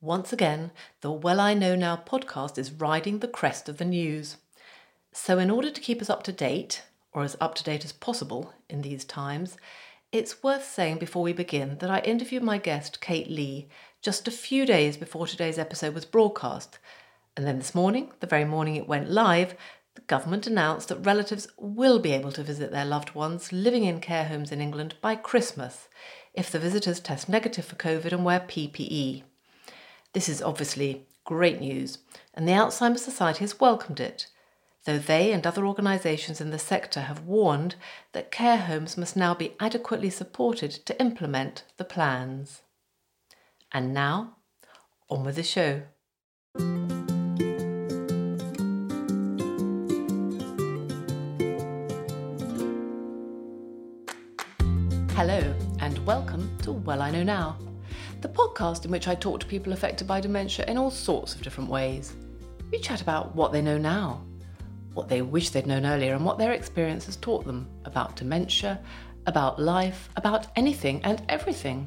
Once again, the What I Know Now podcast is riding the crest of the news. So, in order to keep us up to date, or as up to date as possible in these times, it's worth saying before we begin that I interviewed my guest, Kate Lee, just a few days before today's episode was broadcast. And then this morning, the very morning it went live, the government announced that relatives will be able to visit their loved ones living in care homes in England by Christmas if the visitors test negative for COVID and wear PPE. This is obviously great news, and the Alzheimer's Society has welcomed it, though they and other organisations in the sector have warned that care homes must now be adequately supported to implement the plans. And now, on with the show. Hello, and welcome to What I Know Now the podcast in which I talk to people affected by dementia in all sorts of different ways. We chat about what they know now, what they wish they'd known earlier, and what their experience has taught them about dementia, about life, about anything and everything.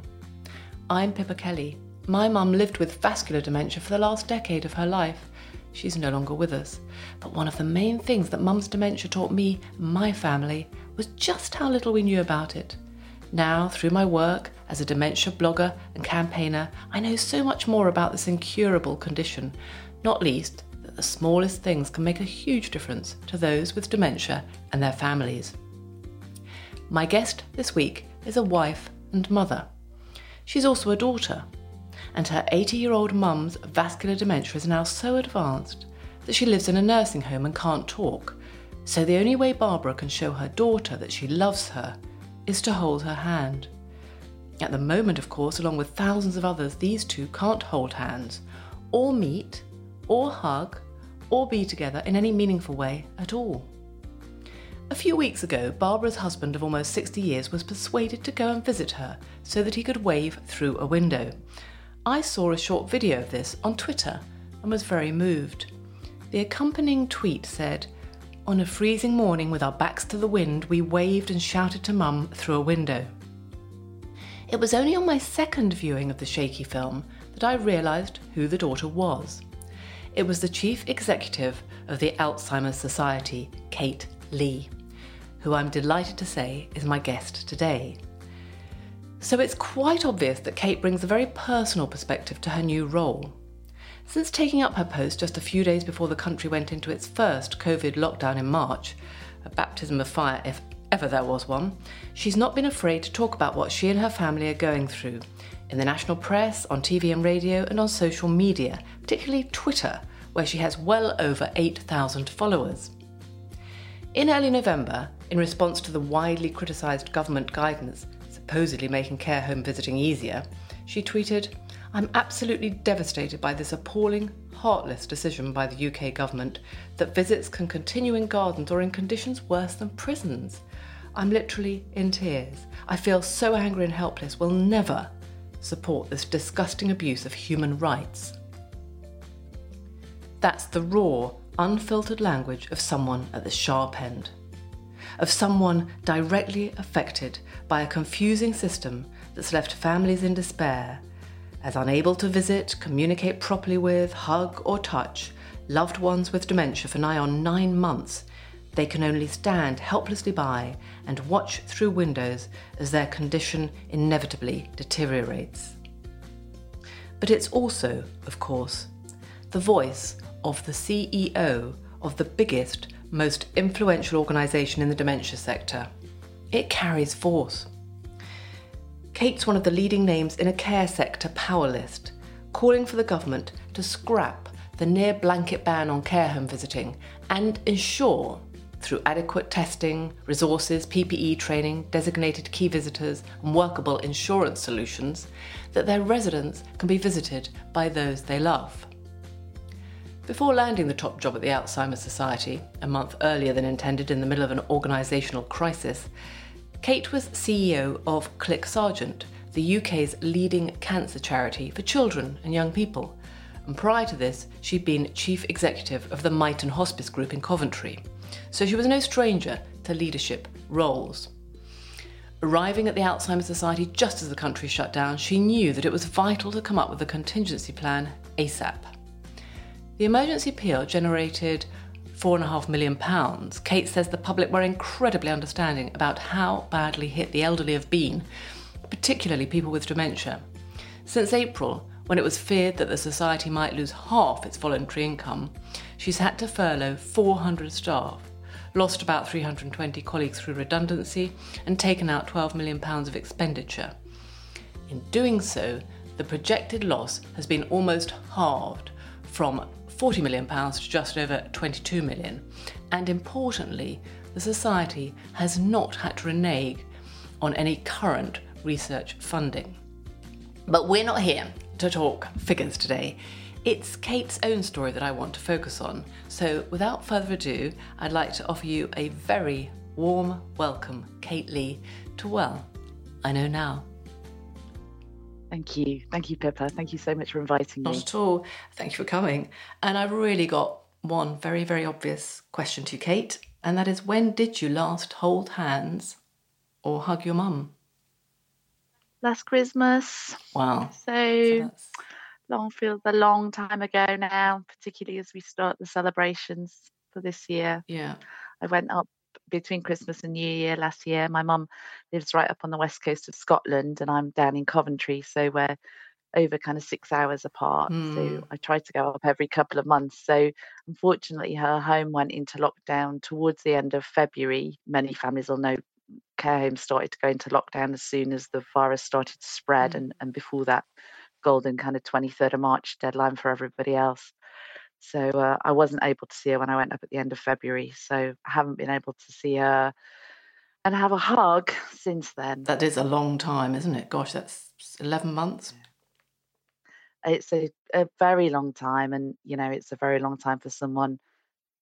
I'm Pippa Kelly. My mum lived with vascular dementia for the last decade of her life. She's no longer with us. But one of the main things that mum's dementia taught me, my family, was just how little we knew about it. Now, through my work as a dementia blogger and campaigner, I know so much more about this incurable condition, not least that the smallest things can make a huge difference to those with dementia and their families. My guest this week is a wife and mother. She's also a daughter, and her 80 year old mum's vascular dementia is now so advanced that she lives in a nursing home and can't talk. So the only way Barbara can show her daughter that she loves her is to hold her hand. At the moment, of course, along with thousands of others, these two can't hold hands, or meet, or hug, or be together in any meaningful way at all. A few weeks ago, Barbara's husband of almost 60 years was persuaded to go and visit her so that he could wave through a window. I saw a short video of this on Twitter and was very moved. The accompanying tweet said, on a freezing morning with our backs to the wind, we waved and shouted to Mum through a window. It was only on my second viewing of the shaky film that I realised who the daughter was. It was the chief executive of the Alzheimer's Society, Kate Lee, who I'm delighted to say is my guest today. So it's quite obvious that Kate brings a very personal perspective to her new role. Since taking up her post just a few days before the country went into its first COVID lockdown in March, a baptism of fire if ever there was one, she's not been afraid to talk about what she and her family are going through in the national press, on TV and radio, and on social media, particularly Twitter, where she has well over 8,000 followers. In early November, in response to the widely criticised government guidance supposedly making care home visiting easier, she tweeted, I'm absolutely devastated by this appalling, heartless decision by the UK government that visits can continue in gardens or in conditions worse than prisons. I'm literally in tears. I feel so angry and helpless, We'll never support this disgusting abuse of human rights. That's the raw, unfiltered language of someone at the sharp end. Of someone directly affected by a confusing system that's left families in despair as unable to visit, communicate properly with, hug, or touch loved ones with dementia for nigh on nine months, they can only stand helplessly by and watch through windows as their condition inevitably deteriorates. But it's also, of course, the voice of the CEO of the biggest, most influential organisation in the dementia sector. It carries force. Kate's one of the leading names in a care sector power list, calling for the government to scrap the near blanket ban on care home visiting and ensure, through adequate testing, resources, PPE training, designated key visitors, and workable insurance solutions, that their residents can be visited by those they love. Before landing the top job at the Alzheimer's Society, a month earlier than intended in the middle of an organisational crisis, Kate was CEO of CLIC Sargent, the UK's leading cancer charity for children and young people. And prior to this, she'd been chief executive of the Myton Hospice Group in Coventry. So she was no stranger to leadership roles. Arriving at the Alzheimer's Society just as the country shut down, she knew that it was vital to come up with a contingency plan ASAP. The emergency appeal generated £4.5 million. Kate says the public were incredibly understanding about how badly hit the elderly have been, particularly people with dementia. Since April, when it was feared that the Society might lose half its voluntary income, she's had to furlough 400 staff, lost about 320 colleagues through redundancy, and taken out £12 million of expenditure. In doing so, the projected loss has been almost halved from £40 million to just over £22 million. And importantly, the Society has not had to renege on any current research funding. But we're not here to talk figures today. It's Kate's own story that I want to focus on. So, without further ado, I'd like to offer you a very warm welcome, Kate Lee, to What I Know Now. Thank you. Thank you, Pippa. Thank you so much for inviting me. Not at all. Thank you for coming. And I've really got one very, very obvious question to you, Kate, and that is when did you last hold hands or hug your mum? Last Christmas. Wow. So, so long feels a long time ago now, particularly as we start the celebrations for this year. Yeah. I went up between Christmas and New Year last year. My mum lives right up on the west coast of Scotland, and I'm down in Coventry, so we're over kind of six hours apart. Mm. So hmm. I try to go up every couple of months. So unfortunately, her home went into lockdown towards the end of February. Many families will know care homes started to go into lockdown as soon as the virus started to spread, mm. and, and before that, golden kind of 23rd of March deadline for everybody else. So uh, I wasn't able to see her when I went up at the end of February. So I haven't been able to see her and have a hug since then. That is a long time, isn't it? Gosh, that's 11 months. It's a, a very long time. And, you know, it's a very long time for someone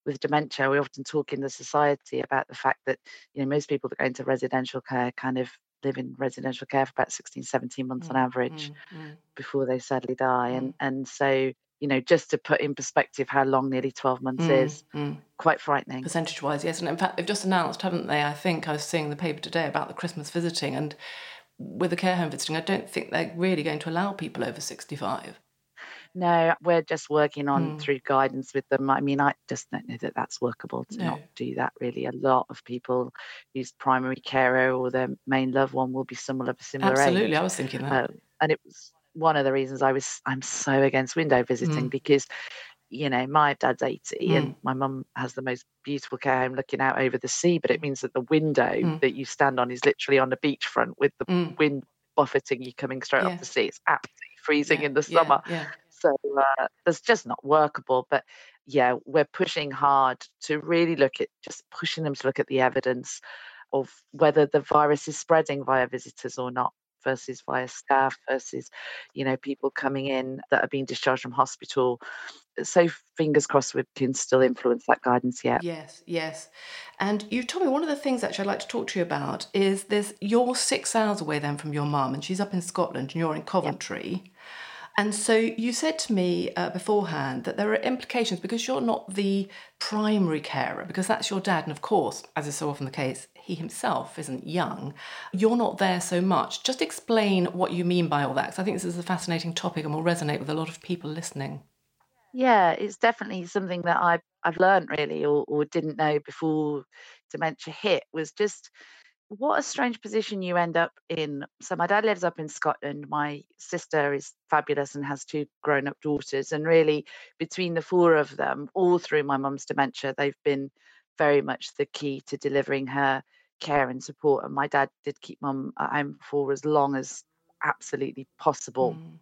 with dementia. We often talk in the society about the fact that, you know, most people that go into residential care kind of live in residential care for about 16, 17 months mm, on average mm, mm. before they sadly die. And, mm. and so you know, just to put in perspective how long nearly 12 months mm, is, mm. quite frightening. Percentage wise, yes. And in fact, they've just announced, haven't they? I think I was seeing the paper today about the Christmas visiting. And with the care home visiting, I don't think they're really going to allow people over 65. No, we're just working on mm. through guidance with them. I mean, I just don't know that that's workable to no. not do that really. A lot of people whose primary carer or their main loved one will be similar, a similar Absolutely, age. I was thinking that. Uh, and it was one of the reasons I was I'm so against window visiting mm. because you know my dad's 80 mm. and my mum has the most beautiful care home looking out over the sea but it means that the window mm. that you stand on is literally on the beachfront with the mm. wind buffeting you coming straight yeah. off the sea it's absolutely freezing yeah. in the summer yeah. So uh, it's just not workable but yeah we're pushing hard to really look at just pushing them to look at the evidence of whether the virus is spreading via visitors or not versus via staff versus you know people coming in that are being discharged from hospital. So fingers crossed we can still influence that guidance yet. Yes yes. And you told me one of the things actually i'd like to talk to you about is this you're six hours away then from your mum and she's up in scotland and you're in coventry. yep. And so you said to me uh, beforehand that there are implications because you're not the primary carer, because that's your dad. And of course, as is so often the case, he himself isn't young. You're not there so much. Just explain what you mean by all that, because I think this is a fascinating topic and will resonate with a lot of people listening. Yeah, it's definitely something that I've, I've learned really or, or didn't know before dementia hit was just what a strange position you end up in. So my dad lives up in Scotland. My sister is fabulous and has two grown-up daughters. And really, between the four of them, all through my mum's dementia, they've been very much the key to delivering her care and support. And my dad did keep mum at home for as long as absolutely possible. Mm.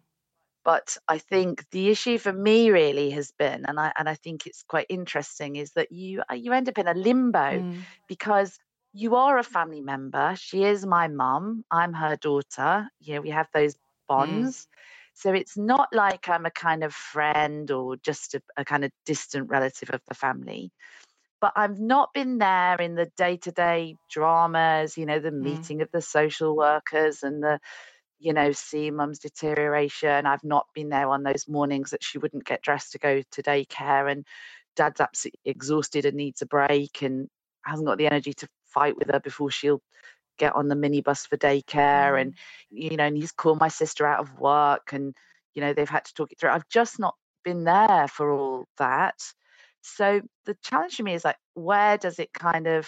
But I think the issue for me really has been, and I and I think it's quite interesting, is that you you end up in a limbo mm. because you are a family member. She is my mum. I'm her daughter. You know, we have those mm. bonds. Mm. So it's not like I'm a kind of friend or just a, a kind of distant relative of the family. But I've not been there in the day to day dramas, you know, the mm. meeting of the social workers and the, you know, see mum's deterioration. I've not been there on those mornings that she wouldn't get dressed to go to daycare and dad's absolutely exhausted and needs a break and hasn't got the energy to fight with her before she'll get on the minibus for daycare Mm. and you know and he's called my sister out of work and you know they've had to talk it through. I've just not been there for all that. So the challenge for me is like where does it kind of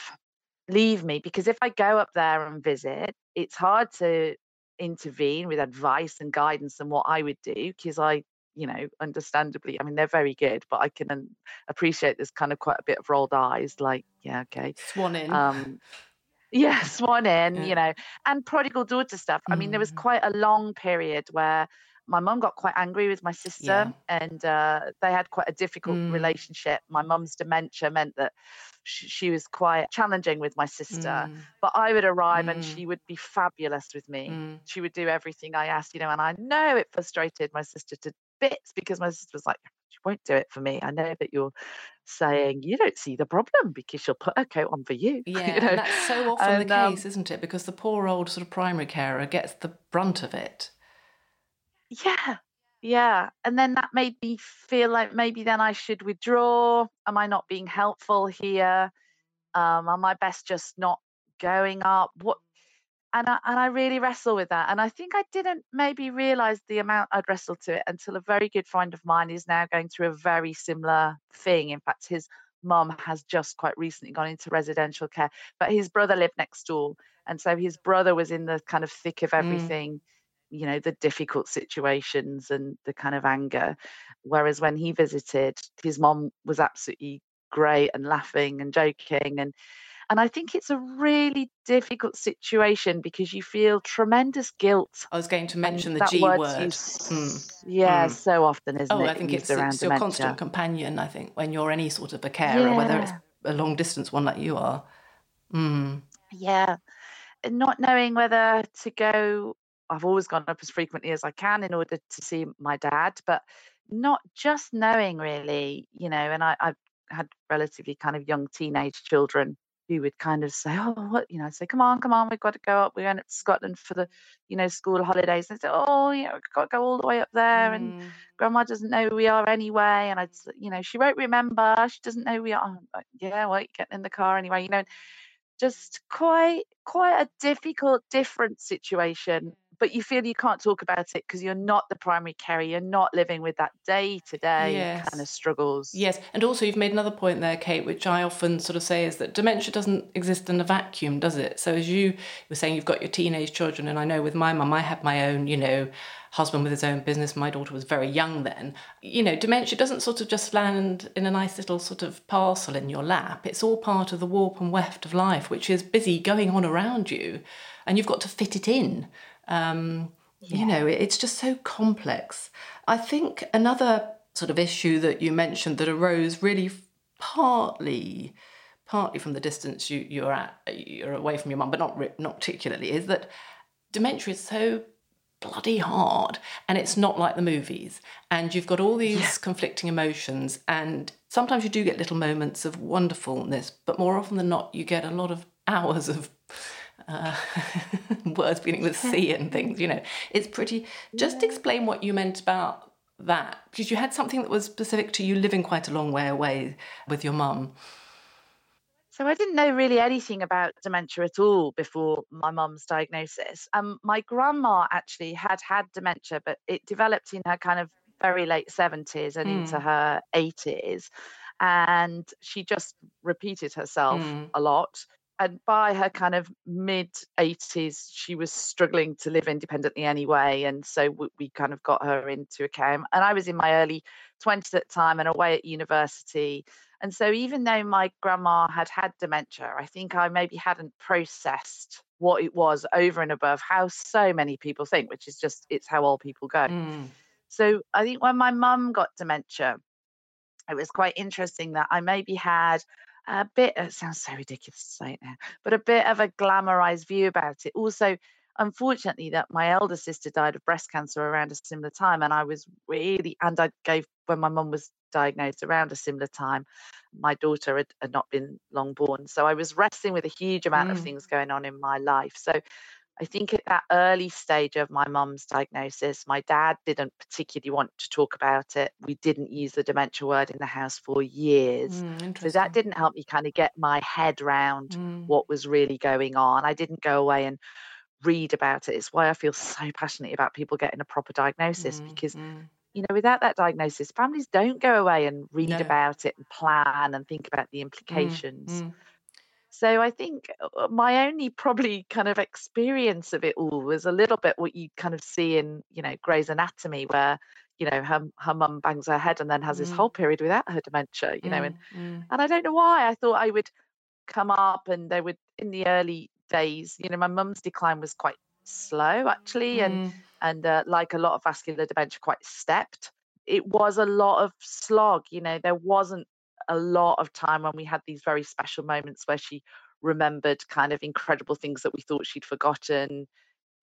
leave me? Because if i go up there and visit it's hard to intervene with advice and guidance and what i would do because i you know understandably i mean they're very good but i can appreciate there's kind of quite a bit of rolled eyes like yeah okay Swan in. um yeah swan in Yeah. you know and prodigal daughter stuff i mean there was Mm. quite a long period where my mum got quite angry with my sister Yeah. and uh, they had quite a difficult Mm. relationship my mum's dementia meant that she, she was quite challenging with my sister Mm, but i would arrive and Mm. she would be fabulous with me mm. she would do everything i asked you know and i know it frustrated my sister to bits because my sister was like she won't do it for me i know that you're saying you don't see the problem because she'll put her coat on for you Yeah, you know that's so often And, the um, case, isn't it? Because the poor old sort of primary carer gets the brunt of it. Yeah, yeah. And then that made me feel like maybe then I should withdraw. Am I not being helpful here? Um, am I best just not going up? What? And I, and I really wrestle with that. And I think I didn't maybe realize the amount I'd wrestled to it until a very good friend of mine is now going through a very similar thing. In fact, his mum has just quite recently gone into residential care, but his brother lived next door. And so his brother was in the kind of thick of Mm. everything you know the difficult situations and the kind of anger whereas when he visited his mom was absolutely great and laughing and joking and and i think it's a really difficult situation because you feel tremendous guilt I was going to mention the G word's word. used- Mm. yeah Mm. so often isn't Oh, it I think it's, it's your dementia constant companion, I think, when you're any sort of a carer, whether it's a long distance one like you are. Mm. yeah not knowing whether to go i've always gone up as frequently as i can in order to see my dad but not just knowing really you know and i i've had relatively kind of young teenage children who would kind of say oh what you know I'd say come on come on we've got to go up we're going up to scotland for the you know school holidays and they say oh you know we've got to go all the way up there and Mm. grandma doesn't know who we are anyway and i'd you know she won't remember she doesn't know we are like, yeah well you get in the car anyway you know just quite quite a difficult different situation but you feel you can't talk about it because you're not the primary carer you're not living with that day to day kind of struggles Yes, and also you've made another point there, Kate, which I often sort of say is that dementia doesn't exist in a vacuum, does it? So as you were saying, you've got your teenage children, and I know with my mum, I had my own, you know, husband with his own business. My daughter was very young then. You know, dementia doesn't sort of just land in a nice little sort of parcel in your lap. It's all part of the warp and weft of life, which is busy going on around you, and you've got to fit it in. Um, You know, it's just so complex. I think another sort of issue that you mentioned that arose really partly partly from the distance you, you're at you're away from your mum but not not particularly is that dementia is so bloody hard and it's not like the movies. And you've got all these conflicting emotions and sometimes you do get little moments of wonderfulness but more often than not you get a lot of hours of uh, words beginning with C and things you know it's pretty just explain what you meant about that because you had something that was specific to you living quite a long way away with your mum So I didn't know really anything about dementia at all before my mum's diagnosis. Um, my grandma actually had had dementia, but it developed in her kind of very late 70s and into Mm. her 80s. And she just repeated herself Mm. a lot. And by her kind of mid 80s, she was struggling to live independently anyway. And so we, we kind of got her into a care. And I was in my early 20s at the time and away at university. And so, even though my grandma had had dementia, I think I maybe hadn't processed what it was over and above how so many people think, which is just it's how old people go. Mm. So, I think when my mum got dementia, it was quite interesting that I maybe had a bit, it sounds so ridiculous to say it now, but a bit of a glamorized view about it. Also, unfortunately, that my elder sister died of breast cancer around a similar time. And I was really, and I gave, when my mum was diagnosed around a similar time, my daughter had, had not been long born. So I was wrestling with a huge amount of Mm. things going on in my life. So I think at that early stage of my mum's diagnosis, my dad didn't particularly want to talk about it. We didn't use the dementia word in the house for years. Mm, So that didn't help me kind of get my head round Mm, what was really going on. I didn't go away and read about it. It's why I feel so passionate about people getting a proper diagnosis mm, because, mm. you know, without that diagnosis, families don't go away and read No. about it and plan and think about the Mm, implications. mm, So I think uh, my only probably kind of experience of it all was a little bit what you kind of see in, you know, Grey's Anatomy, where, you know, her her mum bangs her head and then has this Mm. whole period without her dementia, you know, and mm, mm, and I don't know why I thought I would come up and they would in the early days, you know, my mum's decline was quite slow actually, and mm, and uh, like a lot of vascular dementia, quite stepped. It was a lot of slog, you know, there wasn't a lot of time when we had these very special moments where she remembered kind of incredible things that we thought she'd forgotten.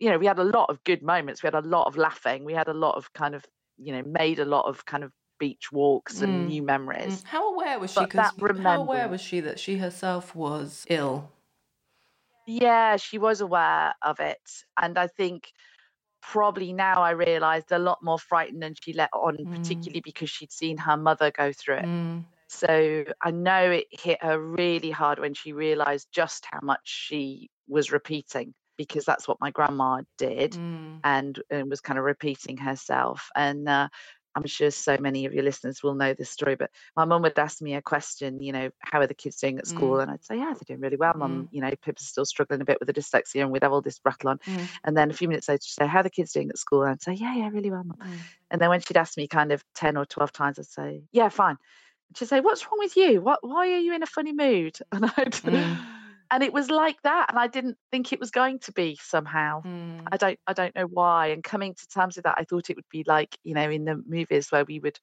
You know, we had a lot of good moments. We had a lot of laughing. We had a lot of kind of, you know, made a lot of kind of beach walks and Mm, new memories. mm. How aware was she? That how aware was she that she herself was ill? Yeah, she was aware of it. And I think probably now I realised a lot more frightened than she let on, Mm. particularly because she'd seen her mother go through it. So I know it hit her really hard when she realised just how much she was repeating, because that's what my grandma did mm, and, and was kind of repeating herself. And uh, I'm sure so many of your listeners will know this story, but my mum would ask me a question, you know, how are the kids doing at school? Mm. And I'd say, yeah, they're doing really well, mum. Mm. You know, Pippa's still struggling a bit with the dyslexia, and we'd have all this rattle on. mm, And then a few minutes later, she'd say, how are the kids doing at school? And I'd say, yeah, yeah, really well, mum. mm. And then when she'd ask me kind of 10 or 12 times, I'd say, yeah, fine. She'd say, what's wrong with you? What, why are you in a funny mood? And I'd, Mm. and it was like that. And I didn't think it was going to be somehow. Mm. I don't I don't know why. And coming to terms with that, I thought it would be like, you know, in the movies where we would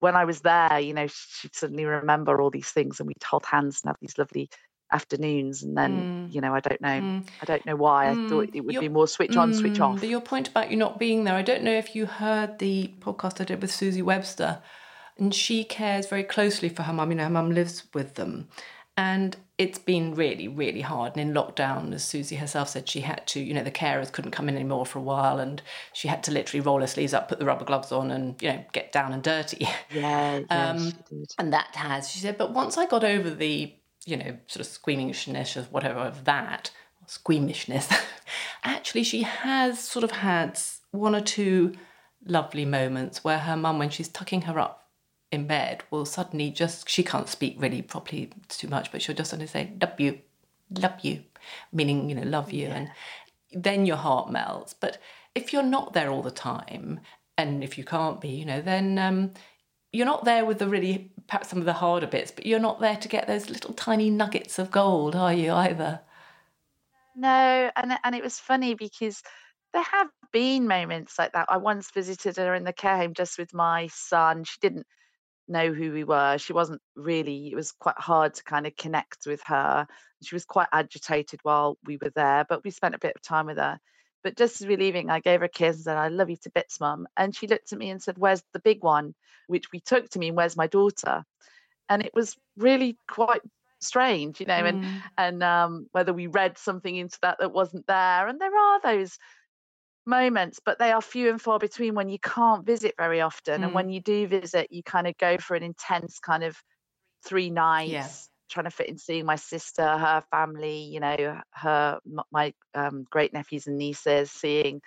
when I was there, you know, she'd suddenly remember all these things and we'd hold hands and have these lovely afternoons. And then, Mm. you know, I don't know. Mm. I don't know why. I thought Mm. it would Your- be more switch on, switch Mm, off. But your point about you not being there, I don't know if you heard the podcast I did with Susie Webster, and she cares very closely for her mum. You know, her mum lives with them. And it's been really, really hard. And in lockdown, as Susie herself said, she had to, you know, the carers couldn't come in anymore for a while and she had to literally roll her sleeves up, put the rubber gloves on and, you know, get down and dirty. Yeah, yeah, Um. And that has, she said, but once I got over the, you know, sort of squeamishness or whatever of that, squeamishness, actually she has sort of had one or two lovely moments where her mum, when she's tucking her up in bed, will suddenly just, she can't speak really properly too much, but she'll just suddenly say, love you, love you, meaning, you know, love you. And then your heart melts. But if you're not there all the time, and if you can't be, you know, then um, you're not there with the really perhaps some of the harder bits, but you're not there to get those little tiny nuggets of gold, are you either? No, and and it was funny because there have been moments like that. I once visited her in the care home just with my son. She didn't know who we were. She wasn't really, it was quite hard to kind of connect with her. She was quite agitated while we were there, but we spent a bit of time with her. But just as we were leaving, I gave her a kiss and said, I love you to bits, mum. And she looked at me and said, Where's the big one? Which we took to mean, Where's my daughter? And it was really quite strange, you know, and Mm, and um, whether we read something into that that wasn't there. And there are those moments, but they are few and far between when you can't visit very often. And Mm. when you do visit, you kind of go for an intense kind of three nights. Trying to fit in seeing my sister, her family, you know, her my um, great nephews and nieces, seeing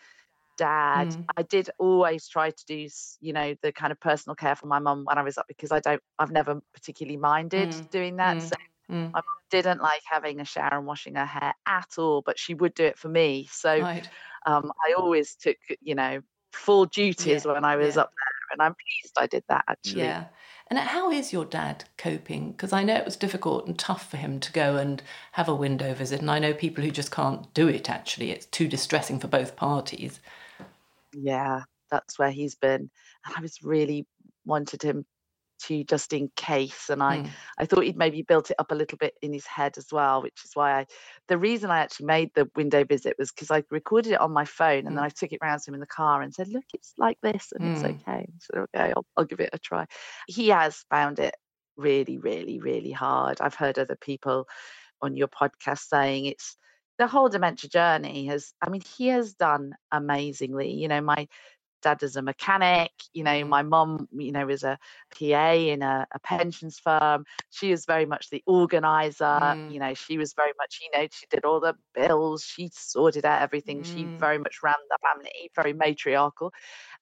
dad. Mm. I did always try to do, you know, the kind of personal care for my mum when I was up because I don't, I've never particularly minded Mm. doing that. Mm. So mm. my mum didn't like having a shower and washing her hair at all, but she would do it for me. So Right. um, I always took, you know, full duties Yeah, when I was yeah. up there, and I'm pleased I did that actually. Yeah. And how is your dad coping? Because I know it was difficult and tough for him to go and have a window visit. And I know people who just can't do it actually. It's too distressing for both parties. Yeah, that's where he's been. And I was really wanted him to just in case, and I Mm. I thought he'd maybe built it up a little bit in his head as well, which is why I the reason I actually made the window visit was because I recorded it on my phone and then Mm. I took it round to him in the car and said, "Look, it's like this, and it's Mm. okay." So "Okay, I'll, I'll give it a try." He has found it really, really, really hard. I've heard other people on your podcast saying it's the whole dementia journey has, I mean, he has done amazingly. You know, my dad is a mechanic. You know, my mom, you know, is a PA in a, a pensions firm. She is very much the organizer. Mm. You know, she was very much, you know, she did all the bills. She sorted out everything. She Mm. very much ran the family, very matriarchal.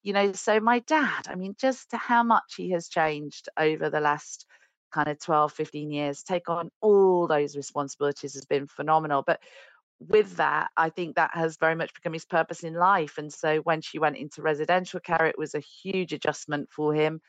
You know, so my dad, I mean, just how much he has changed over the last kind of 12, 15 years, take on all those responsibilities has been phenomenal. But with that, I think that has very much become his purpose in life. And so when she went into residential care, it was a huge adjustment for him.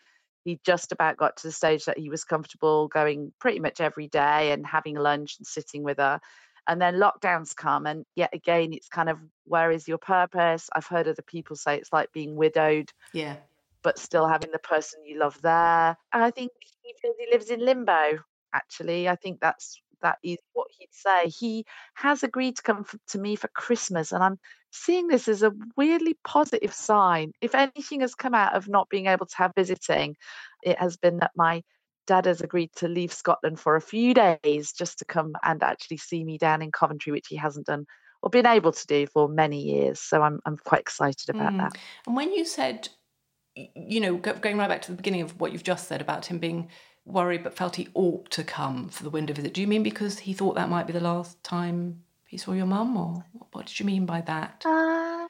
He just about got to the stage that he was comfortable going pretty much every day and having lunch and sitting with her. And then lockdowns come, and yet again, it's kind of where is your purpose? I've heard other people say it's like being widowed, Yeah. but still having the person you love there. And I think he feels he lives in limbo. Actually, I think that's that is what he'd say. He has agreed to come to me for Christmas, and I'm seeing this as a weirdly positive sign. If anything has come out of not being able to have visiting, it has been that my dad has agreed to leave Scotland for a few days just to come and actually see me down in Coventry, which he hasn't done or been able to do for many years. So I'm I'm quite excited about Mm. that. And when you said, you know, going right back to the beginning of what you've just said about him being worried but felt he ought to come for the window visit, do you mean because he thought that might be the last time he saw your mum, or what- did you mean by that? Uh,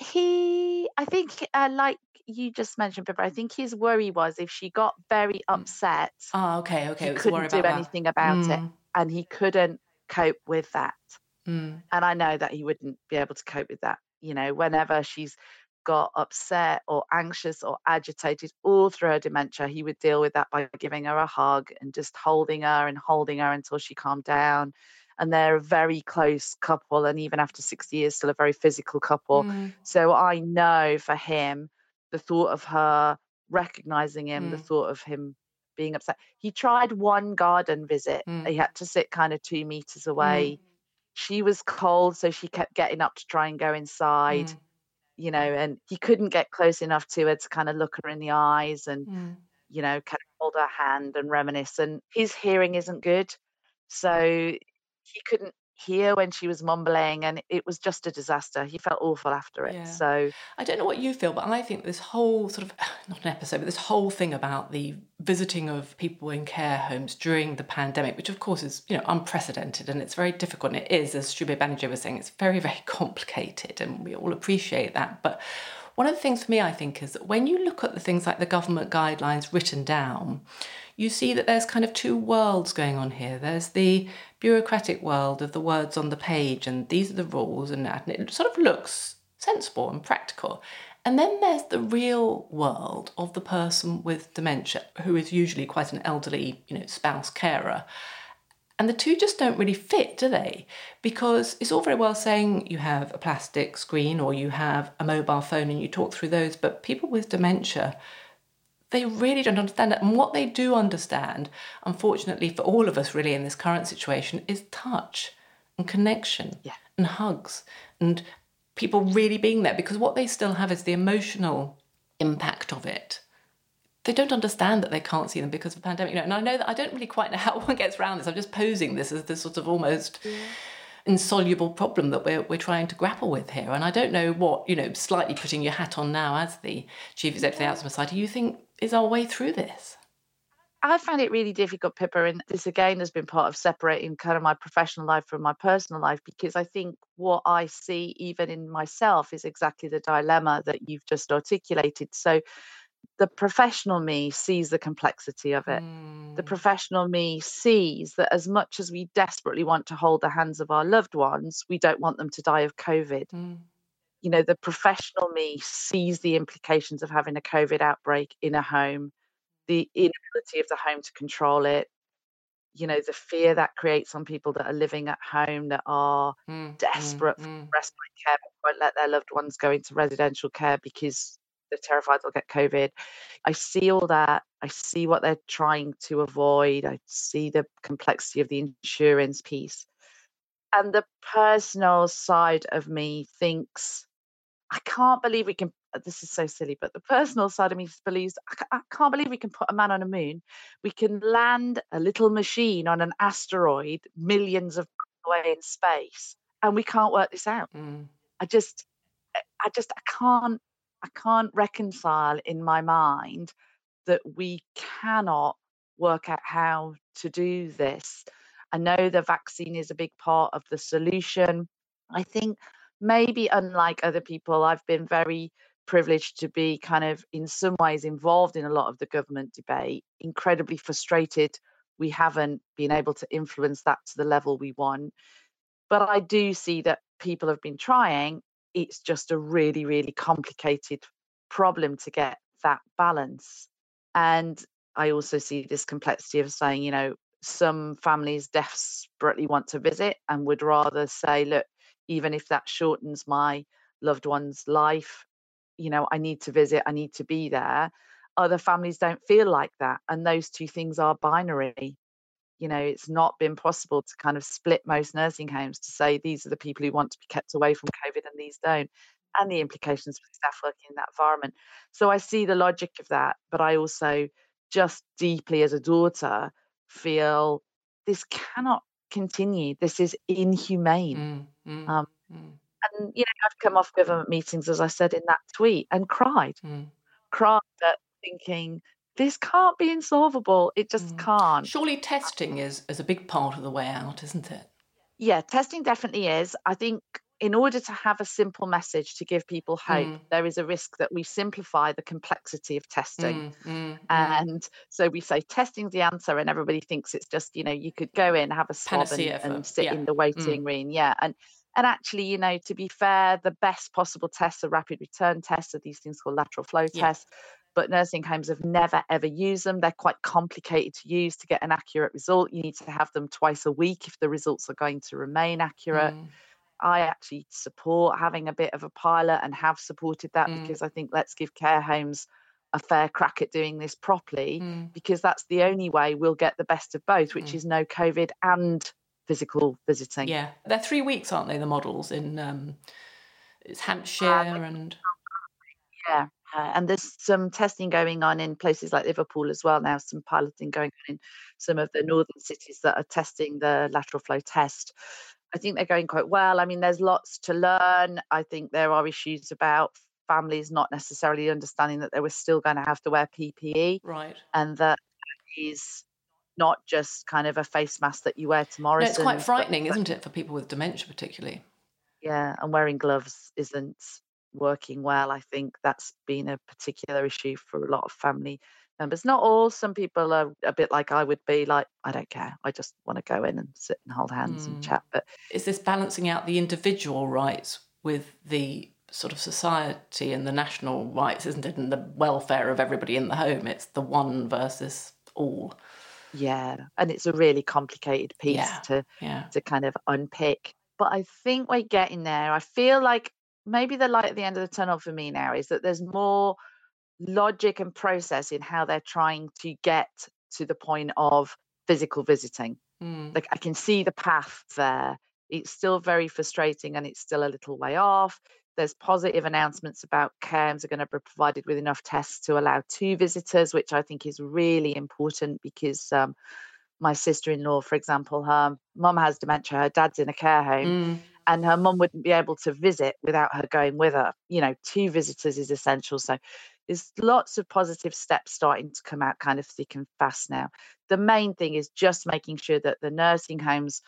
he, I think, uh, like you just mentioned, Pippa, I think his worry was if she got very upset, Ah, okay, okay. he it couldn't do about that. anything about it, Mm, and he couldn't cope with that. mm, And I know that he wouldn't be able to cope with that. You know, whenever she's got upset or anxious or agitated all through her dementia, he would deal with that by giving her a hug and just holding her and holding her until she calmed down. And they're a very close couple, and even after 60 years, still a very physical couple. mm, So I know for him, the thought of her recognizing him, the Mm. thought of him being upset. He tried one garden visit. Mm. He had to sit kind of two meters away. She was cold, so she kept getting up to try and go inside, mm, you know, and he couldn't get close enough to her to kind of look her in the eyes and, mm. you know, kind of hold her hand and reminisce. And his hearing isn't good. So he couldn't hear when she was mumbling and it was just a disaster. He felt awful after it. Yeah. So I don't know what you feel, but I think this whole sort of, not an episode, but this whole thing about the visiting of people in care homes during the pandemic, which of course is, you know, unprecedented and it's very difficult. And it is, as Sube Banerjee was saying, it's very, very complicated and we all appreciate that. But one of the things for me, I think, is that when you look at the things like the government guidelines written down, you see that there's kind of two worlds going on here. There's the bureaucratic world of the words on the page, and these are the rules, and, and it sort of looks sensible and practical. And then there's the real world of the person with dementia, who is usually quite an elderly, you know, spouse carer. And the two just don't really fit, do they? Because it's all very well saying you have a plastic screen or you have a mobile phone and you talk through those, but people with dementia, they really don't understand it. And what they do understand, unfortunately for all of us really in this current situation, is touch and connection Yeah. and hugs and people really being there because what they still have is the emotional impact of it. They don't understand that they can't see them because of the pandemic. You know, and I know that I don't really quite know how one gets around this. I'm just posing this as this sort of almost insoluble problem that we're, we're trying to grapple with here. And I don't know what, you know, slightly putting your hat on now as the chief executive of the Alzheimer's Society, you think is our way through this? I find it really difficult, Pippa, and this again has been part of separating kind of my professional life from my personal life because I think what I see even in myself is exactly the dilemma that you've just articulated. So the professional me sees the complexity of it. The Mm, professional me sees that as much as we desperately want to hold the hands of our loved ones, we don't want them to die of COVID. mm, You know, the professional me sees the implications of having a COVID outbreak in a home, the inability of the home to control it, you know, the fear that creates on people that are living at home that are mm, mm, desperate for mm. respite care but won't let their loved ones go into residential care because they're terrified they'll get COVID. I see all that. I see what they're trying to avoid. I see the complexity of the insurance piece. And the personal side of me thinks, I can't believe we can. uh, This is so silly, but the personal side of me believes I, can't believe we can put a man on a moon. We can land a little machine on an asteroid millions of miles away in space and we can't work this out. Mm. I just, I just, I can't, I can't reconcile in my mind that we cannot work out how to do this. I know the vaccine is a big part of the solution. I think maybe unlike other people, I've been very privileged to be kind of in some ways involved in a lot of the government debate, incredibly frustrated we haven't been able to influence that to the level we want. But I do see that people have been trying. It's just a really, really complicated problem to get that balance. And I also see this complexity of saying, you know, some families desperately want to visit and would rather say, look, even if that shortens my loved one's life, you know, I need to visit, I need to be there. Other families don't feel like that. And those two things are binary. You know, it's not been possible to kind of split most nursing homes to say these are the people who want to be kept away from COVID and these don't, and the implications for staff working in that environment. So I see the logic of that, but I also just deeply as a daughter feel this cannot continue. This is inhumane. Mm, mm, Um, mm, and you know, I've come off government meetings, as I said in that tweet, and cried, mm. cried at thinking this can't be insolvable. It just Mm. can't. Surely testing is, is a big part of the way out, isn't it? Yeah, testing definitely is. I think in order to have a simple message to give people hope, Mm. there is a risk that we simplify the complexity of testing. Mm, mm, mm. And so we say testing's the answer, and everybody thinks it's just, you know, you could go in, have a swab, and, and sit yeah. in the waiting room. Yeah. And and actually, you know, to be fair, the best possible tests are rapid return tests, are these things called lateral flow Yeah. tests. But nursing homes have never ever used them. They're quite complicated to use to get an accurate result. You need to have them twice a week if the results are going to remain accurate. I actually support having a bit of a pilot and have supported that Mm. because I think let's give care homes a fair crack at doing this properly mm. because that's the only way we'll get the best of both, which Mm. is no COVID and physical visiting. Yeah, they're three weeks, aren't they? The models in um, it's Hampshire and Yeah. Uh, and there's some testing going on in places like Liverpool as well now, some piloting going on in some of the northern cities that are testing the lateral flow test. I think they're going quite well. I mean, there's lots to learn. I think there are issues about families not necessarily understanding that they were still going to have to wear PPE right. and that is not just kind of a face mask that you wear to No, it's quite frightening, but- isn't it, for people with dementia, particularly? Yeah, and wearing gloves isn't working well. I think that's been a particular issue for a lot of family members. Not all. Some people are a bit like I would be, like, I don't care. I just want to go in and sit and hold hands Mm. and chat. But Is this balancing out the individual rights with the sort of society and the national rights, isn't it? And the welfare of everybody in the home. It's the one versus all. yeah, and it's a really complicated piece Yeah. to Yeah. to kind of unpick. But I think we're getting there. I feel like maybe the light at the end of the tunnel for me now is that there's more logic and process in how they're trying to get to the point of physical visiting. Mm. Like I can see the path there. It's still very frustrating and it's still a little way off. There's positive announcements about CAMS are going to be provided with enough tests to allow two visitors, which I think is really important because um, my sister-in-law, for example, her mum has dementia, her dad's in a care home, Mm. And her mum wouldn't be able to visit without her going with her. You know, two visitors is essential. So there's lots of positive steps starting to come out kind of thick and fast now. The main thing is just making sure that the nursing homes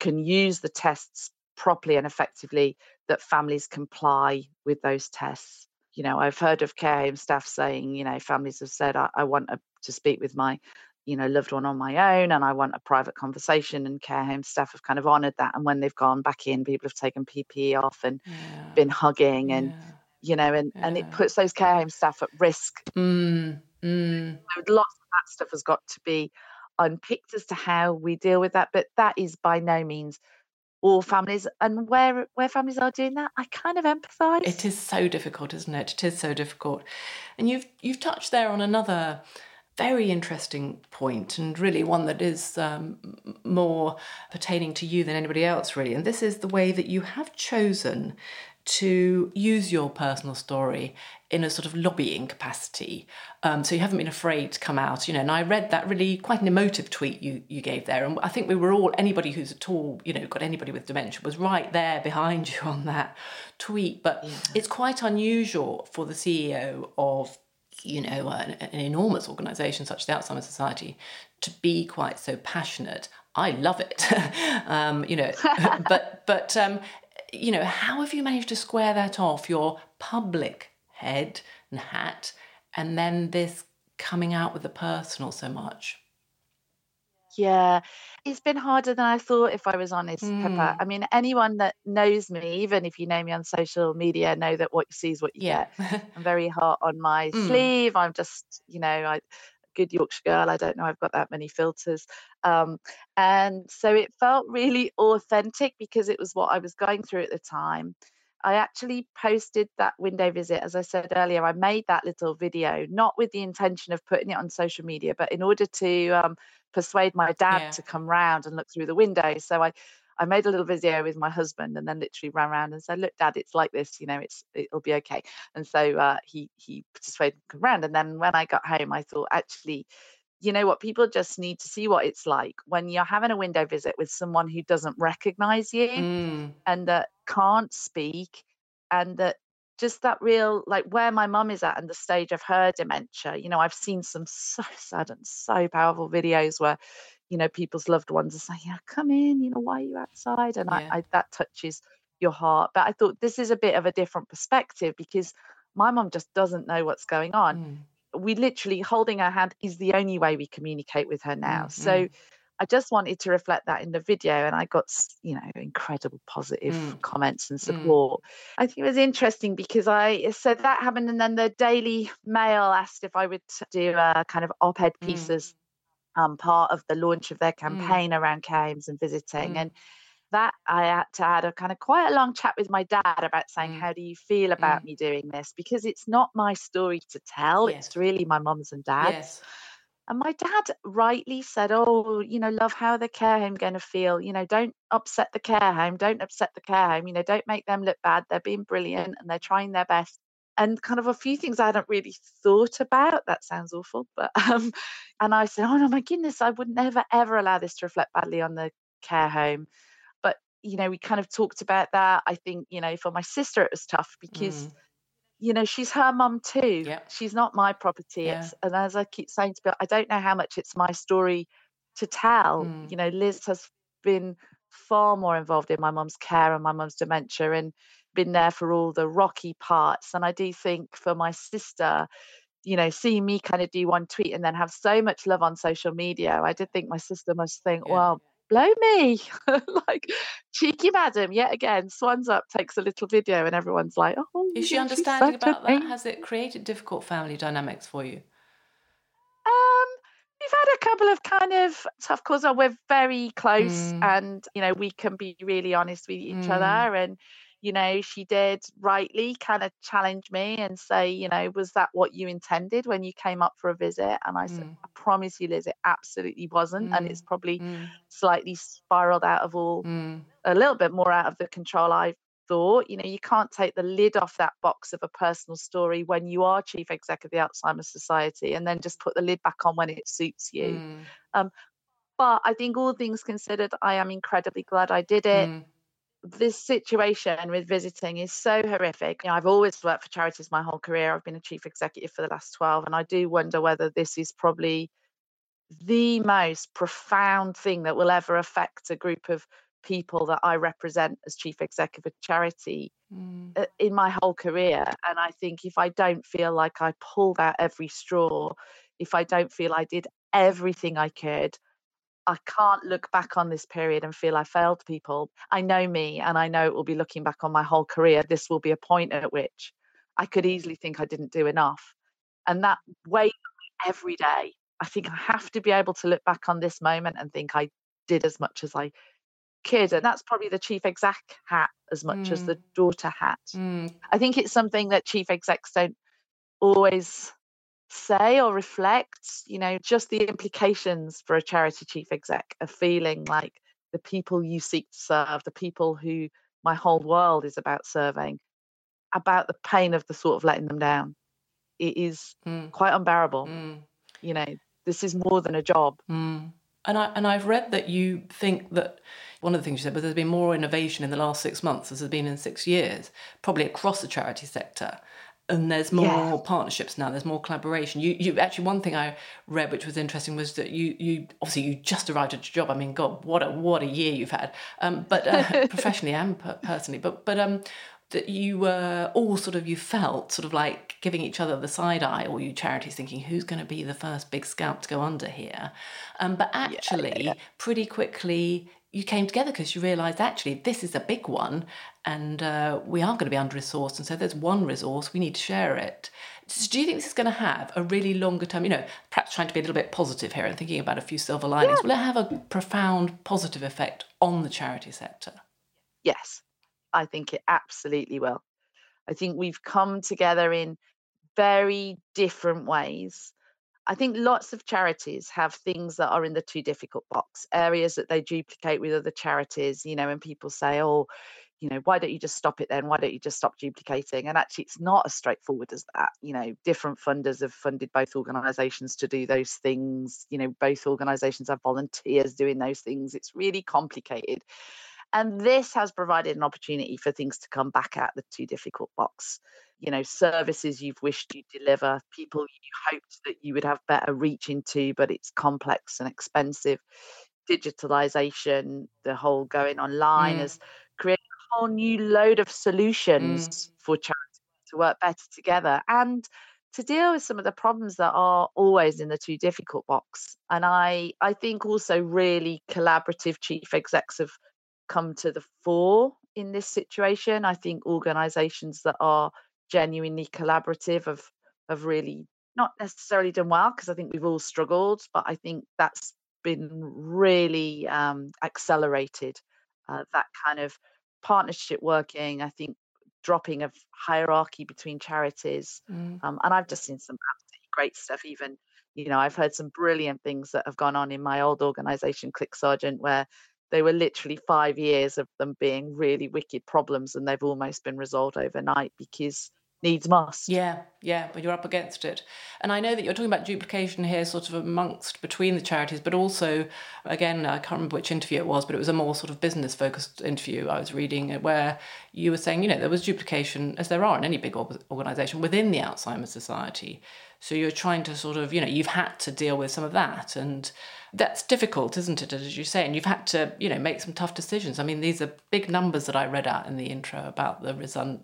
can use the tests properly and effectively, that families comply with those tests. You know, I've heard of care home staff saying, you know, families have said, I, I want a, to speak with my you know loved one on my own and i want a private conversation and care home staff have kind of honored that and when they've gone back in people have taken ppe off and Yeah. been hugging and yeah. you know and and it puts those care home staff at risk Mm. Mm. So lots of that stuff has got to be unpicked as to how we deal with that but that is by no means all families and where where families are doing that i kind of empathize It is so difficult, isn't it? It is so difficult. And you've you've touched there on another very interesting point, and really one that is um, more pertaining to you than anybody else, really. And this is the way that you have chosen to use your personal story in a sort of lobbying capacity. Um, so you haven't been afraid to come out, you know. And I read that really quite an emotive tweet you you gave there, and I think we were all anybody who's at all, you know, got anybody with dementia was right there behind you on that tweet. But yeah. it's quite unusual for the CEO of you know an, an enormous organisation such as the Alzheimer's Society to be quite so passionate. I love it, um, you know. but but um, you know, how have you managed to square that off? Your public head and hat, and then this coming out with the personal so much. Yeah, it's been harder than I thought, if I was honest, mm. Pippa. I mean, anyone that knows me, even if you know me on social media, know that what you see is what you yeah. get. I'm very hot on my mm. sleeve. I'm just, you know, I good Yorkshire girl. I don't know I've got that many filters. Um, and so it felt really authentic because it was what I was going through at the time. I actually posted that window visit, as I said earlier. I made that little video, not with the intention of putting it on social media, but in order to um, persuade my dad yeah. to come round and look through the window. So I, I made a little video with my husband and then literally ran around and said, "Look, Dad, it's like this. You know, it's it'll be okay." And so uh, he he persuaded me to come round. And then when I got home, I thought, actually, you know what? People just need to see what it's like when you're having a window visit with someone who doesn't recognize you mm. and that can't speak and that just that real like where my mum is at and the stage of her dementia you know i've seen some so sad and so powerful videos where you know people's loved ones are saying yeah come in you know why are you outside and yeah. I, I that touches your heart but i thought this is a bit of a different perspective because my mum just doesn't know what's going on mm we literally holding her hand is the only way we communicate with her now. Mm-hmm. So I just wanted to reflect that in the video, and I got you know incredible positive mm. comments and mm. support. Mm. I think it was interesting because I said that happened, and then the Daily Mail asked if I would do a kind of op-ed mm. pieces, mm. um, part of the launch of their mm. campaign around care and visiting, and that I had to had a kind of quite a long chat with my dad about saying. How do you feel about mm. me doing this? Because it's not my story to tell, yes. it's really my mum's and dad's. Yes. And my dad rightly said, Oh, you know, love, how the care home going to feel? You know, don't upset the care home, don't upset the care home, you know, don't make them look bad. They're being brilliant and they're trying their best. And kind of a few things I hadn't really thought about. That sounds awful, but um, and I said, Oh no, my goodness, I would never ever allow this to reflect badly on the care home But, you know, we kind of talked about that. I think, you know, for my sister, it was tough because, mm. You know, she's her mum too. Yeah. She's not my property. Yeah. It's, and as I keep saying to people, I don't know how much it's my story to tell. Mm. You know, Liz has been far more involved in my mum's care and my mum's dementia and been there for all the rocky parts. And I do think for my sister, you know, seeing me kind of do one tweet and then have so much love on social media, I did think my sister must think, yeah. well, blow me. Like cheeky madam yet again swans up takes a little video and everyone's like oh is she understanding about that? has it created difficult family dynamics for you? Um we've had a couple of kind of tough calls. We're very close mm. and you know we can be really honest with each mm. other and you know, she did rightly kind of challenge me and say, you know, was that what you intended when you came up for a visit? And I said, mm. I promise you, Liz, it absolutely wasn't. Mm. And it's probably mm. slightly spiraled out of all, mm. a little bit more out of the control I thought. You know, you can't take the lid off that box of a personal story when you are chief exec of the Alzheimer's Society and then just put the lid back on when it suits you. Mm. Um, but I think all things considered, I am incredibly glad I did it. Mm this situation with visiting is so horrific. You know, I've always worked for charities my whole career. I've been a chief executive for the last 12, and I do wonder whether this is probably the most profound thing that will ever affect a group of people that I represent as chief executive of charity mm. in my whole career. And I think if I don't feel like I pulled out every straw, if I don't feel I did everything I could, I can't look back on this period and feel I failed people. I know me and I know it will be looking back on my whole career. This will be a point at which I could easily think I didn't do enough. And that weighs every day. I think I have to be able to look back on this moment and think I did as much as I could. And that's probably the chief exec hat as much mm. as the mm. daughter hat. Mm. I think it's something that chief execs don't always say or reflect, you know, just the implications for a charity chief exec of feeling like the people you seek to serve, the people who my whole world is about serving, about the pain of the sort of letting them down. It is Mm. quite unbearable. Mm. You know, this is more than a job. Mm. And I and I've read that you think that one of the things you said, but there's been more innovation in the last six months as there's been in six years, probably across the charity sector. And there's more Yeah. partnerships now. There's more collaboration. You, you actually one thing I read, which was interesting, was that you, you obviously you just arrived at your job. I mean, God, what a what a year you've had, um, but uh, professionally and per- personally. But but um, that you were all sort of you felt sort of like giving each other the side eye, or you charities thinking who's going to be the first big scalp to go under here. Um, but actually, pretty quickly you came together because you realised actually this is a big one, and uh, we are going to be under resourced, and so there's one resource we need to share it. So do you think this is going to have a really longer term? You know, perhaps trying to be a little bit positive here and thinking about a few silver linings. Will it have a profound positive effect on the charity sector? Yes, I think it absolutely will. I think we've come together in very different ways. I think lots of charities have things that are in the too difficult box, areas that they duplicate with other charities, you know, and people say, oh, you know, why don't you just stop it then? Why don't you just stop duplicating? And actually, it's not as straightforward as that. You know, different funders have funded both organisations to do those things. You know, both organisations have volunteers doing those things. It's really complicated. And this has provided an opportunity for things to come back out the too difficult box. You know, services you've wished you deliver, people you hoped that you would have better reach into, but it's complex and expensive. Digitalization, the whole going online Mm. has created a whole new load of solutions for charities to work better together and to deal with some of the problems that are always in the too difficult box. And I I think also really collaborative chief execs have come to the fore in this situation. I think organizations that are genuinely collaborative have have really not necessarily done well because I think we've all struggled, but I think that's been really um, accelerated uh, that kind of partnership working. I think dropping of hierarchy between charities, Mm. um, and I've just seen some absolutely great stuff. Even you know, I've heard some brilliant things that have gone on in my old organization, CLIC Sargent, where they were literally five years of them being really wicked problems, and they've almost been resolved overnight because needs must. Yeah, yeah, but you're up against it. And I know that you're talking about duplication here, sort of amongst between the charities, but also, again, I can't remember which interview it was, but it was a more sort of business focused interview I was reading uh, where you were saying, you know, there was duplication, as there are in any big organisation, within the Alzheimer's Society. So you're trying to sort of, you know, you've had to deal with some of that. And that's difficult, isn't it, as you say? And you've had to, you know, make some tough decisions. I mean, these are big numbers that I read out in the intro about the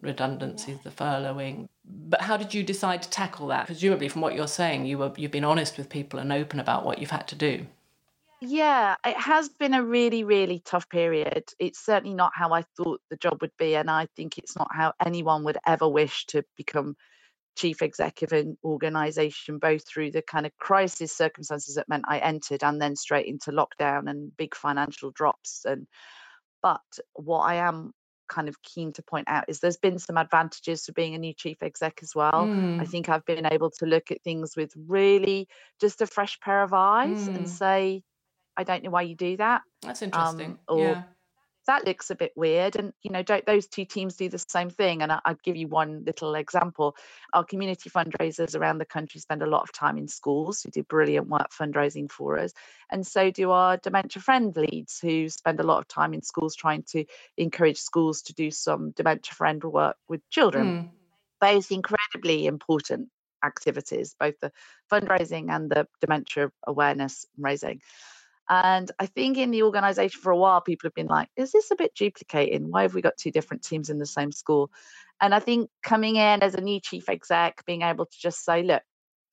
redundancies, the furloughing. But how did you decide to tackle that? Presumably, from what you're saying, you were you've been honest with people and open about what you've had to do. Yeah, it has been a really, really tough period. It's certainly not how I thought the job would be, and I think it's not how anyone would ever wish to become chief executive of an organization, both through the kind of crisis circumstances that meant I entered and then straight into lockdown and big financial drops. And but what I am kind of keen to point out is there's been some advantages to being a new chief exec as well. I Mm, think I've been able to look at things with really just a fresh pair of eyes and mm, say, I don't know why you do that. that's Um, interesting. or Yeah. That looks a bit weird. And, you know, don't those two teams do the same thing? And I, I'd give you one little example. Our community fundraisers around the country spend a lot of time in schools who do brilliant work fundraising for us. And so do our dementia friend leads who spend a lot of time in schools trying to encourage schools to do some dementia friend work with children. Mm, Both incredibly important activities, both the fundraising and the dementia awareness raising. And I think in the organization for a while, people have been like, is this a bit duplicating? Why have we got two different teams in the same school? And I think coming in as a new chief exec, being able to just say, look,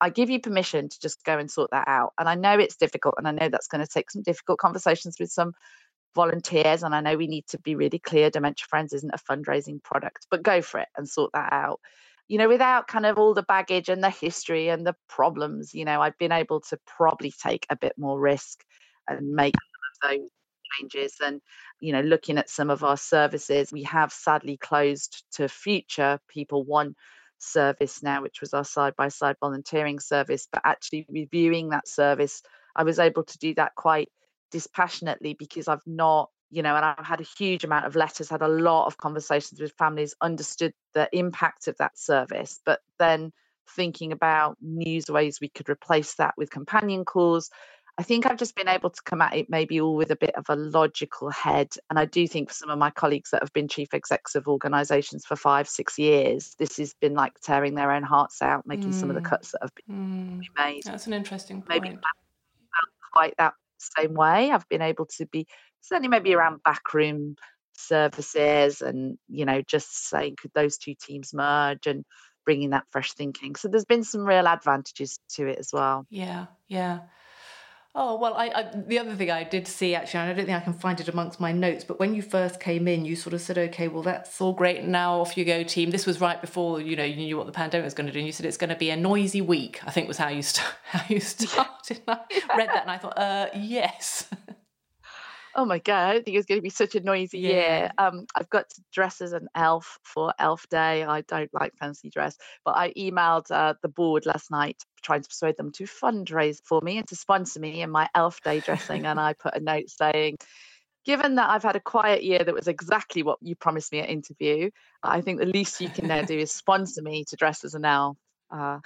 I give you permission to just go and sort that out. And I know it's difficult, and I know that's going to take some difficult conversations with some volunteers. And I know we need to be really clear Dementia Friends isn't a fundraising product, but go for it and sort that out. You know, without kind of all the baggage and the history and the problems, you know, I've been able to probably take a bit more risk and make some of those changes. And, you know, looking at some of our services, we have sadly closed to future people one service now, which was our side by side volunteering service. But actually reviewing that service, I was able to do that quite dispassionately because I've not you know, and I've had a huge amount of letters, had a lot of conversations with families, understood the impact of that service, but then thinking about news ways we could replace that with companion calls. I think I've just been able to come at it maybe all with a bit of a logical head. And I do think for some of my colleagues that have been chief execs of organizations for five, six years, this has been like tearing their own hearts out, making mm. some of the mm. cuts that have been mm. made. That's an interesting point. Maybe quite that same way. I've been able to be certainly maybe around backroom services and, you know, just saying, could those two teams merge and bringing that fresh thinking. So there's been some real advantages to it as well. Yeah, yeah. Oh well, I, I, the other thing I did see actually, I don't think I can find it amongst my notes, but when you first came in, you sort of said, "Okay, well that's all great. Now off you go, team." This was right before you know you knew what the pandemic was going to do, and you said it's going to be a noisy week. I think was how you st- how you started. I read that and I thought, uh, yes. Oh my god, I think it's going to be such a noisy yeah. year. Um, I've got to dress as an elf for Elf Day. I don't like fancy dress, but I emailed uh, the board last night trying to persuade them to fundraise for me and to sponsor me in my Elf Day dressing. and I put a note saying, given that I've had a quiet year that was exactly what you promised me at interview, I think the least you can now do is sponsor me to dress as an elf. Uh,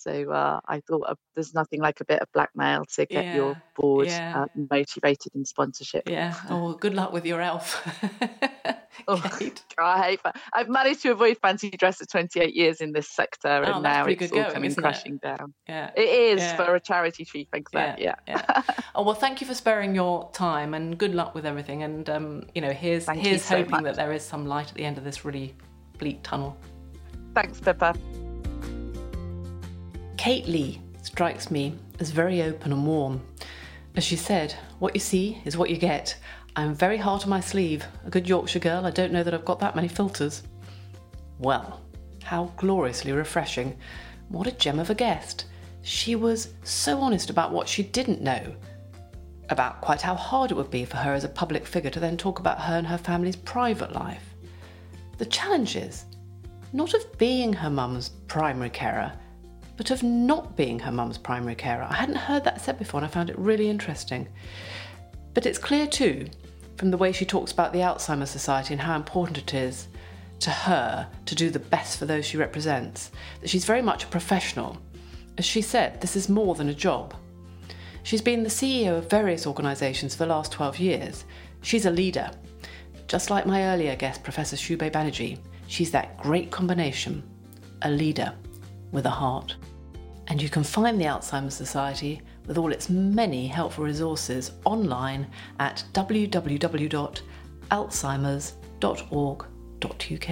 so uh, I thought uh, there's nothing like a bit of blackmail to get yeah, your board yeah. uh, motivated in sponsorship. Yeah. Oh, good luck with your elf. oh, I I've managed to avoid fancy dress for 28 years in this sector, oh, and now it's all going, coming crashing it? down. Yeah, it is yeah. for a charity chief exec. Yeah, yeah. yeah. oh well, thank you for sparing your time, and good luck with everything. And um, you know, here's thank here's hoping so that there is some light at the end of this really bleak tunnel. Thanks, Pippa. Kate Lee strikes me as very open and warm. As she said, what you see is what you get. I'm very hard on my sleeve. A good Yorkshire girl, I don't know that I've got that many filters. Well, how gloriously refreshing. What a gem of a guest. She was so honest about what she didn't know, about quite how hard it would be for her as a public figure to then talk about her and her family's private life. The challenges, not of being her mum's primary carer, but of not being her mum's primary carer. I hadn't heard that said before and I found it really interesting. But it's clear too, from the way she talks about the Alzheimer's Society and how important it is to her to do the best for those she represents, that she's very much a professional. As she said, this is more than a job. She's been the CEO of various organisations for the last 12 years. She's a leader. Just like my earlier guest, Professor Sube Banerjee, she's that great combination a leader with a heart. And you can find the Alzheimer's Society with all its many helpful resources online at www.alzheimers.org.uk.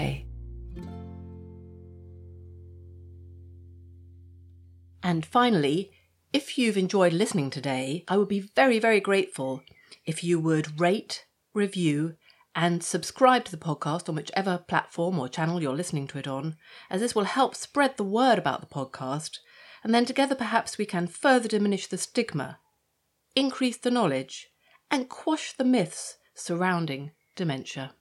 And finally, if you've enjoyed listening today, I would be very, very grateful if you would rate, review, and subscribe to the podcast on whichever platform or channel you're listening to it on, as this will help spread the word about the podcast and then together perhaps we can further diminish the stigma, increase the knowledge, and quash the myths surrounding dementia.